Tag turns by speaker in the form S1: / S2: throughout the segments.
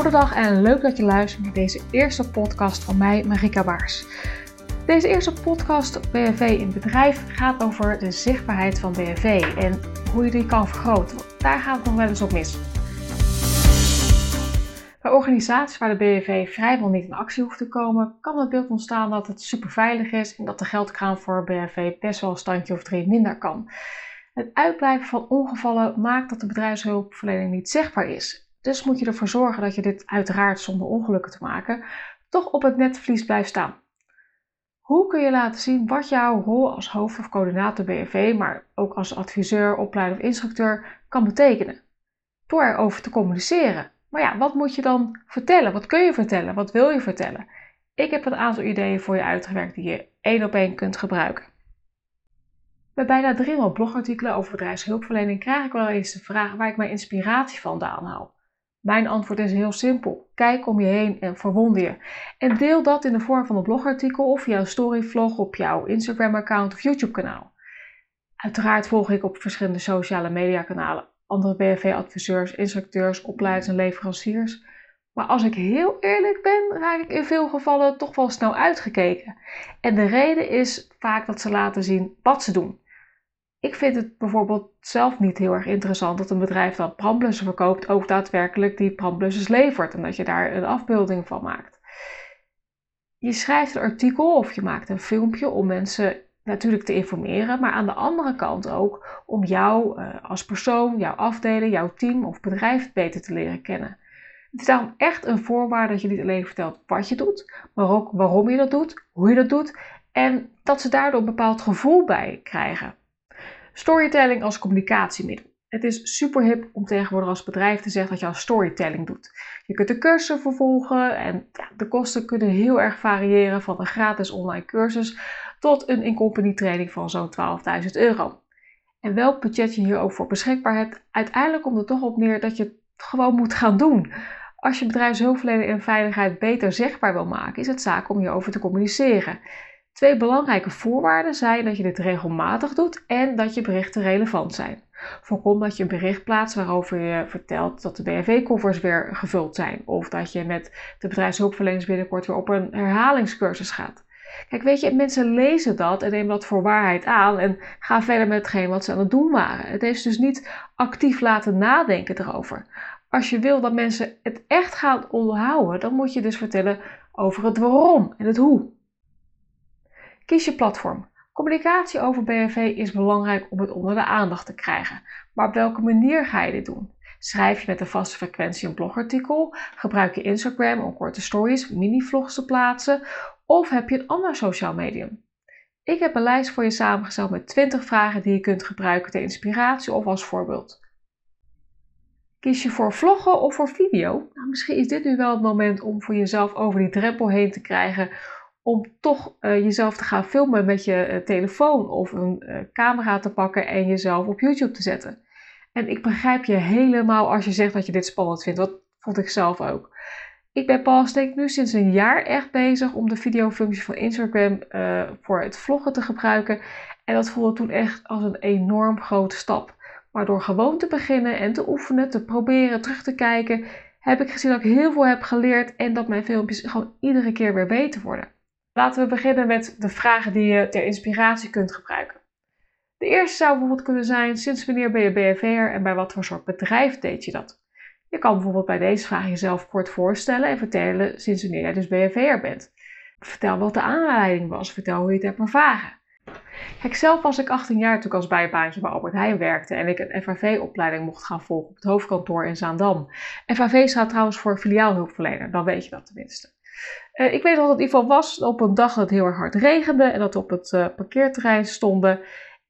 S1: Goedendag en leuk dat je luistert naar deze eerste podcast van mij, Marika Baars. Deze eerste podcast BNV in bedrijf gaat over de zichtbaarheid van BNV en hoe je die kan vergroten. daar gaat het nog wel eens op mis. Bij organisaties waar de BNV vrijwel niet in actie hoeft te komen, kan het beeld ontstaan dat het super veilig is en dat de geldkraan voor BNV best wel een standje of drie minder kan. Het uitblijven van ongevallen maakt dat de bedrijfshulpverlening niet zichtbaar is. Dus moet je ervoor zorgen dat je dit uiteraard zonder ongelukken te maken toch op het netvlies blijft staan. Hoe kun je laten zien wat jouw rol als hoofd of coördinator BNV, maar ook als adviseur, opleider of instructeur kan betekenen? Door erover te communiceren. Maar ja, wat moet je dan vertellen? Wat kun je vertellen? Wat wil je vertellen? Ik heb een aantal ideeën voor je uitgewerkt die je één op één kunt gebruiken. Bij bijna 300 blogartikelen over bedrijfshulpverlening krijg ik wel eens de vraag waar ik mijn inspiratie vandaan haal. Mijn antwoord is heel simpel. Kijk om je heen en verwonder je. En deel dat in de vorm van een blogartikel of jouw storyvlog op jouw Instagram-account of YouTube-kanaal. Uiteraard volg ik op verschillende sociale media-kanalen andere BFV-adviseurs, instructeurs, opleiders en leveranciers. Maar als ik heel eerlijk ben, raak ik in veel gevallen toch wel snel uitgekeken. En de reden is vaak dat ze laten zien wat ze doen. Ik vind het bijvoorbeeld zelf niet heel erg interessant dat een bedrijf dat brandblussen verkoopt ook daadwerkelijk die brandblussen levert en dat je daar een afbeelding van maakt. Je schrijft een artikel of je maakt een filmpje om mensen natuurlijk te informeren, maar aan de andere kant ook om jou uh, als persoon, jouw afdeling, jouw team of bedrijf beter te leren kennen. Het is daarom echt een voorwaarde dat je niet alleen vertelt wat je doet, maar ook waarom je dat doet, hoe je dat doet en dat ze daardoor een bepaald gevoel bij krijgen. Storytelling als communicatiemiddel. Het is super hip om tegenwoordig als bedrijf te zeggen dat je al storytelling doet. Je kunt de cursussen vervolgen en ja, de kosten kunnen heel erg variëren van een gratis online cursus tot een in-company training van zo'n 12.000 euro. En welk budget je hier ook voor beschikbaar hebt, uiteindelijk komt het toch op neer dat je het gewoon moet gaan doen. Als je bedrijfshulpverlening en veiligheid beter zichtbaar wil maken, is het zaak om hierover te communiceren. Twee belangrijke voorwaarden zijn dat je dit regelmatig doet en dat je berichten relevant zijn. Voorkom dat je een bericht plaatst waarover je vertelt dat de BNV-koffers weer gevuld zijn. Of dat je met de bedrijfshulpverleners binnenkort weer op een herhalingscursus gaat. Kijk, weet je, mensen lezen dat en nemen dat voor waarheid aan en gaan verder met hetgeen wat ze aan het doen waren. Het heeft dus niet actief laten nadenken erover. Als je wil dat mensen het echt gaan onderhouden, dan moet je dus vertellen over het waarom en het hoe. Kies je platform. Communicatie over BNV is belangrijk om het onder de aandacht te krijgen. Maar op welke manier ga je dit doen? Schrijf je met een vaste frequentie een blogartikel? Gebruik je Instagram om korte stories, mini-vlogs te plaatsen? Of heb je een ander sociaal medium? Ik heb een lijst voor je samengesteld met 20 vragen die je kunt gebruiken ter inspiratie of als voorbeeld. Kies je voor vloggen of voor video? Nou, misschien is dit nu wel het moment om voor jezelf over die drempel heen te krijgen om toch uh, jezelf te gaan filmen met je uh, telefoon of een uh, camera te pakken en jezelf op YouTube te zetten. En ik begrijp je helemaal als je zegt dat je dit spannend vindt. Dat vond ik zelf ook. Ik ben pas denk ik nu sinds een jaar echt bezig om de videofunctie van Instagram voor het vloggen te gebruiken. En dat voelde toen echt als een enorm grote stap. Maar door gewoon te beginnen en te oefenen, te proberen, terug te kijken, heb ik gezien dat ik heel veel heb geleerd en dat mijn filmpjes gewoon iedere keer weer beter worden. Laten we beginnen met de vragen die je ter inspiratie kunt gebruiken. De eerste zou bijvoorbeeld kunnen zijn: sinds wanneer ben je BFV'er en bij wat voor soort bedrijf deed je dat? Je kan bijvoorbeeld bij deze vraag jezelf kort voorstellen en vertellen sinds wanneer jij dus BFV'er bent. Vertel wat de aanleiding was, vertel hoe je het hebt ervaren. Kijk, zelf was ik 18 jaar toen ik als bijbaantje bij Albert Heijn werkte en ik een FAV-opleiding mocht gaan volgen op het hoofdkantoor in Zaandam. FAV staat trouwens voor filiaalhulpverlener, dan weet je dat tenminste. Uh, ik weet het in ieder geval was op een dag dat het heel erg hard regende en dat we op het uh, parkeerterrein stonden.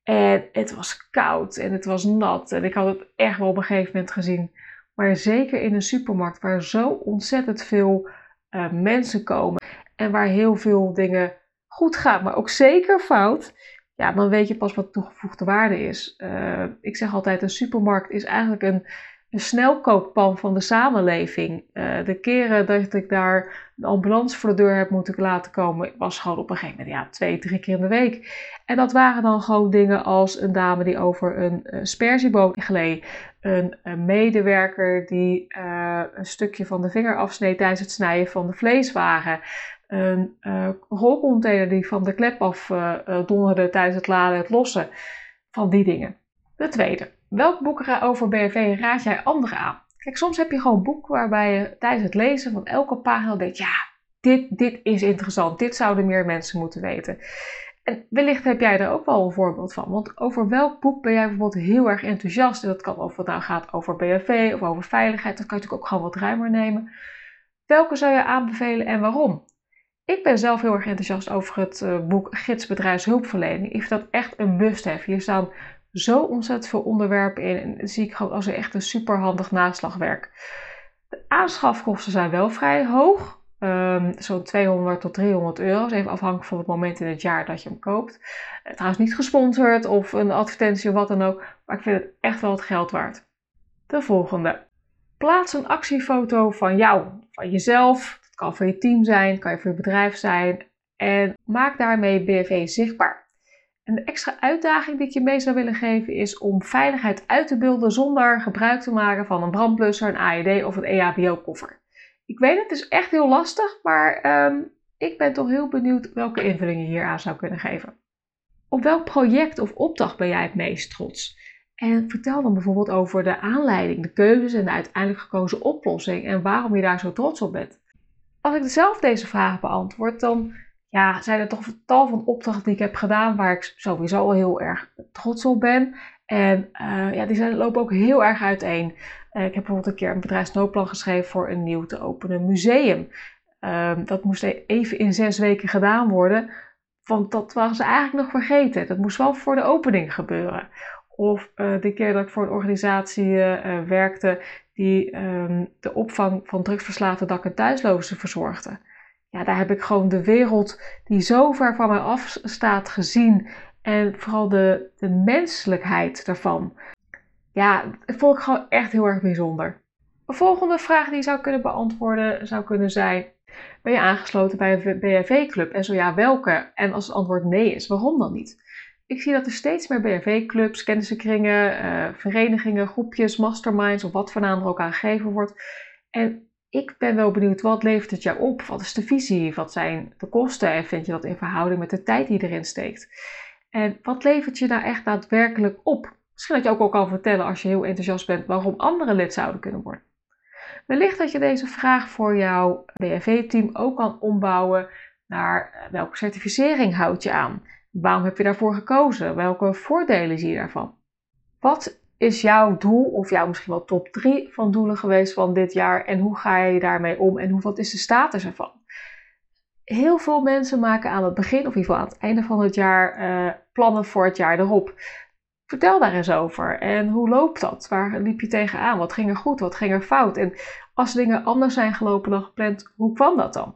S1: En het was koud en het was nat en ik had het echt wel op een gegeven moment gezien. Maar zeker in een supermarkt waar zo ontzettend veel uh, mensen komen en waar heel veel dingen goed gaan, maar ook zeker fout. Ja, dan weet je pas wat toegevoegde waarde is. ik zeg altijd, een supermarkt is eigenlijk een een snelkookpan van de samenleving. Uh, de keren dat ik daar een ambulance voor de deur heb moeten laten komen, was gewoon op een gegeven moment ja, twee, drie keer in de week. En dat waren dan gewoon dingen als een dame die over een uh, gleed. Een, medewerker die uh, een stukje van de vinger afsneed tijdens het snijden van de vleeswagen. Een rolcontainer die van de klep af donderde tijdens het laden en het lossen. Van die dingen. De tweede. Welk boek over BRV raad jij anderen aan? Kijk, soms heb je gewoon een boek waarbij je tijdens het lezen van elke pagina denkt: ja, dit, dit is interessant, dit zouden meer mensen moeten weten. En wellicht heb jij er ook wel een voorbeeld van. Want over welk boek ben jij bijvoorbeeld heel erg enthousiast? En dat kan of het nou gaat over BRV of over veiligheid. Dat kan je natuurlijk ook gewoon wat ruimer nemen. Welke zou je aanbevelen en waarom? Ik ben zelf heel erg enthousiast over het uh, boek Gids Bedrijfshulpverlening. Ik vind dat echt een must-have. Hier staan zo ontzettend veel onderwerpen in. En dat zie ik gewoon als echt een superhandig naslagwerk. De aanschafkosten zijn wel vrij hoog. Um, Zo'n 200 tot 300 euro. even afhankelijk van het moment in het jaar dat je hem koopt. Uh, trouwens niet gesponsord of een advertentie of wat dan ook. Maar ik vind het echt wel het geld waard. De volgende. Plaats een actiefoto van jou, van jezelf. Dat kan voor je team zijn, kan je voor je bedrijf zijn. En maak daarmee BFE zichtbaar. En de extra uitdaging die ik je mee zou willen geven is om veiligheid uit te beelden zonder gebruik te maken van een brandblusser, een AED of een EHBO-koffer. Ik weet het, is echt heel lastig, maar um, ik ben toch heel benieuwd welke invulling je hier aan zou kunnen geven. Op welk project of opdracht ben jij het meest trots? En vertel dan bijvoorbeeld over de aanleiding, de keuzes en de uiteindelijk gekozen oplossing en waarom je daar zo trots op bent. Als ik zelf deze vragen beantwoord, dan ja, zijn er toch een tal van opdrachten die ik heb gedaan waar ik sowieso al heel erg trots op ben. En uh, ja, die zijn, lopen ook heel erg uiteen. Uh, ik heb bijvoorbeeld een keer een bedrijfsnoodplan geschreven voor een nieuw te openen museum. Uh, dat moest e-, even in zes weken gedaan worden, want dat waren ze eigenlijk nog vergeten. Dat moest wel voor de opening gebeuren. Of uh, de keer dat ik voor een organisatie werkte die ehm, de opvang van drugsverslaafde dak- en thuislozen verzorgde ja, daar heb ik gewoon de wereld die zo ver van mij af staat gezien. En vooral de, de menselijkheid daarvan. Ja, dat vond ik gewoon echt heel erg bijzonder. Een volgende vraag die je zou kunnen beantwoorden zou kunnen zijn: Ben je aangesloten bij een BHV-club? En zo ja, welke? En als het antwoord nee is, waarom dan niet? Ik zie dat er steeds meer BHV-clubs, kennissenkringen, uh, verenigingen, groepjes, masterminds of wat voor naam er ook aan gegeven wordt. En ik ben wel benieuwd, wat levert het jou op? Wat is de visie? Wat zijn de kosten? En vind je dat in verhouding met de tijd die erin steekt? En wat levert je nou echt daadwerkelijk op? Misschien dat je ook al kan vertellen als je heel enthousiast bent waarom anderen lid zouden kunnen worden. Wellicht dat je deze vraag voor jouw BFV-team ook kan ombouwen naar eh, welke certificering houd je aan? Waarom heb je daarvoor gekozen? Welke voordelen zie je daarvan? Wat is jouw doel of jouw misschien wel top 3 van doelen geweest van dit jaar en hoe ga je daarmee om en hoe, wat is de status ervan? Heel veel mensen maken aan het begin of in ieder geval aan het einde van het jaar uh, plannen voor het jaar erop. Vertel daar eens over. En hoe loopt dat? Waar liep je tegenaan? Wat ging er goed? Wat ging er fout? En als dingen anders zijn gelopen dan gepland, hoe kwam dat dan?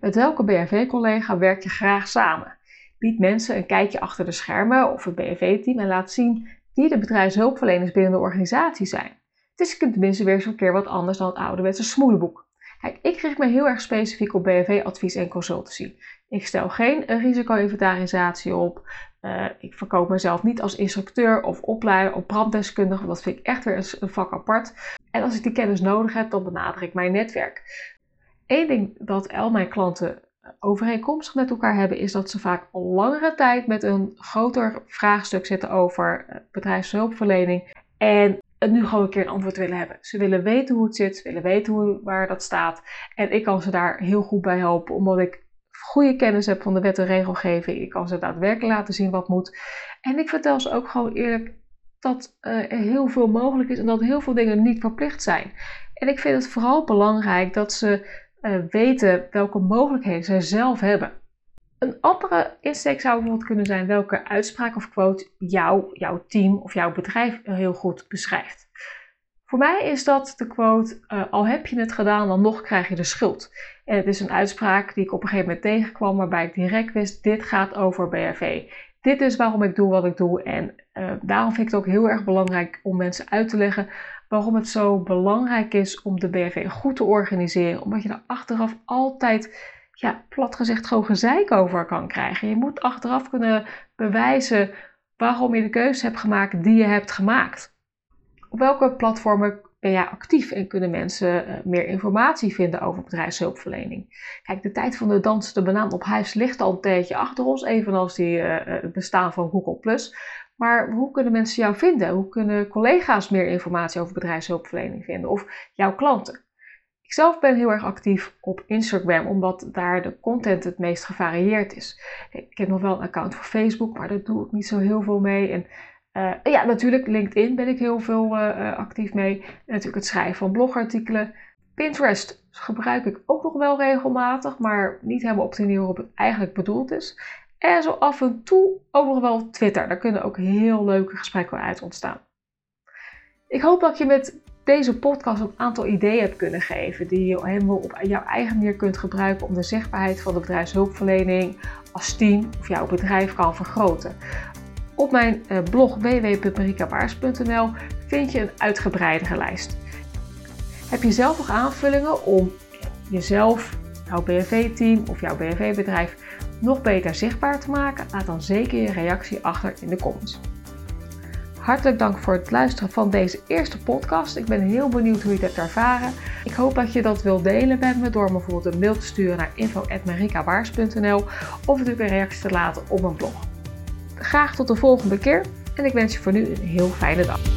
S1: Met welke BRV-collega werk je graag samen? Bied mensen een kijkje achter de schermen of het BNV-team en laat zien wie de bedrijfshulpverleners binnen de organisatie zijn. Het is tenminste weer een keer wat anders dan het ouderwetse smoelenboek. Kijk, ik richt me heel erg specifiek op BNV-advies en consultancy. Ik stel geen risico-inventarisatie op. Uh, ik verkoop mezelf niet als instructeur of opleider of branddeskundige. Dat vind ik echt weer een vak apart. En als ik die kennis nodig heb, dan benader ik mijn netwerk. Eén ding dat al mijn klanten overeenkomstig met elkaar hebben, is dat ze vaak langere tijd met een groter vraagstuk zitten over eh, bedrijfshulpverlening. En het nu gewoon een keer een antwoord willen hebben. Ze willen weten hoe het zit, ze willen weten hoe, waar dat staat. En ik kan ze daar heel goed bij helpen, omdat ik goede kennis heb van de wet en regelgeving. Ik kan ze daadwerkelijk laten zien wat moet. En ik vertel ze ook gewoon eerlijk dat uh, er heel veel mogelijk is en dat heel veel dingen niet verplicht zijn. En ik vind het vooral belangrijk dat ze weten welke mogelijkheden zij zelf hebben. Een andere insteek zou bijvoorbeeld kunnen zijn welke uitspraak of quote jou, jouw team of jouw bedrijf heel goed beschrijft. Voor mij is dat de quote: uh, Al heb je het gedaan, dan nog krijg je de schuld. En het is een uitspraak die ik op een gegeven moment tegenkwam, waarbij ik direct wist: dit gaat over BRV. dit is waarom ik doe wat ik doe. En uh, daarom vind ik het ook heel erg belangrijk om mensen uit te leggen waarom het zo belangrijk is om de BV goed te organiseren. Omdat je er achteraf altijd, ja, plat gezegd, gewoon gezeik over kan krijgen. Je moet achteraf kunnen bewijzen waarom je de keuze hebt gemaakt die je hebt gemaakt. Op welke platformen ben jij actief en kunnen mensen uh, meer informatie vinden over bedrijfshulpverlening? Kijk, de tijd van de dansende banaan op huis ligt al een tijdje achter ons, evenals die, uh, het bestaan van Google+. Maar hoe kunnen mensen jou vinden? Hoe kunnen collega's meer informatie over bedrijfshulpverlening vinden? Of jouw klanten? Ikzelf ben heel erg actief op Instagram, omdat daar de content het meest gevarieerd is. Ik heb nog wel een account voor Facebook, maar daar doe ik niet zo heel veel mee. En uh, ja, natuurlijk LinkedIn ben ik heel veel uh, actief mee. En natuurlijk het schrijven van blogartikelen. Pinterest gebruik ik ook nog wel regelmatig, maar niet helemaal op de manier waarop het eigenlijk bedoeld is. En zo af en toe ook nog wel Twitter. Daar kunnen ook heel leuke gesprekken uit ontstaan. Ik hoop dat je met deze podcast een aantal ideeën hebt kunnen geven die je helemaal op jouw eigen manier kunt gebruiken om de zichtbaarheid van de bedrijfshulpverlening als team of jouw bedrijf kan vergroten. Op mijn eh, blog www.marikabaars.nl vind je een uitgebreidere lijst. Heb je zelf nog aanvullingen om jezelf, jouw BNV-team of jouw BNV-bedrijf nog beter zichtbaar te maken? Laat dan zeker je reactie achter in de comments. Hartelijk dank voor het luisteren van deze eerste podcast. Ik ben heel benieuwd hoe je het hebt ervaren. Ik hoop dat je dat wilt delen met me door bijvoorbeeld een mail te sturen naar info.marikabaars.nl of natuurlijk een reactie te laten op mijn blog. Graag tot de volgende keer en ik wens je voor nu een heel fijne dag.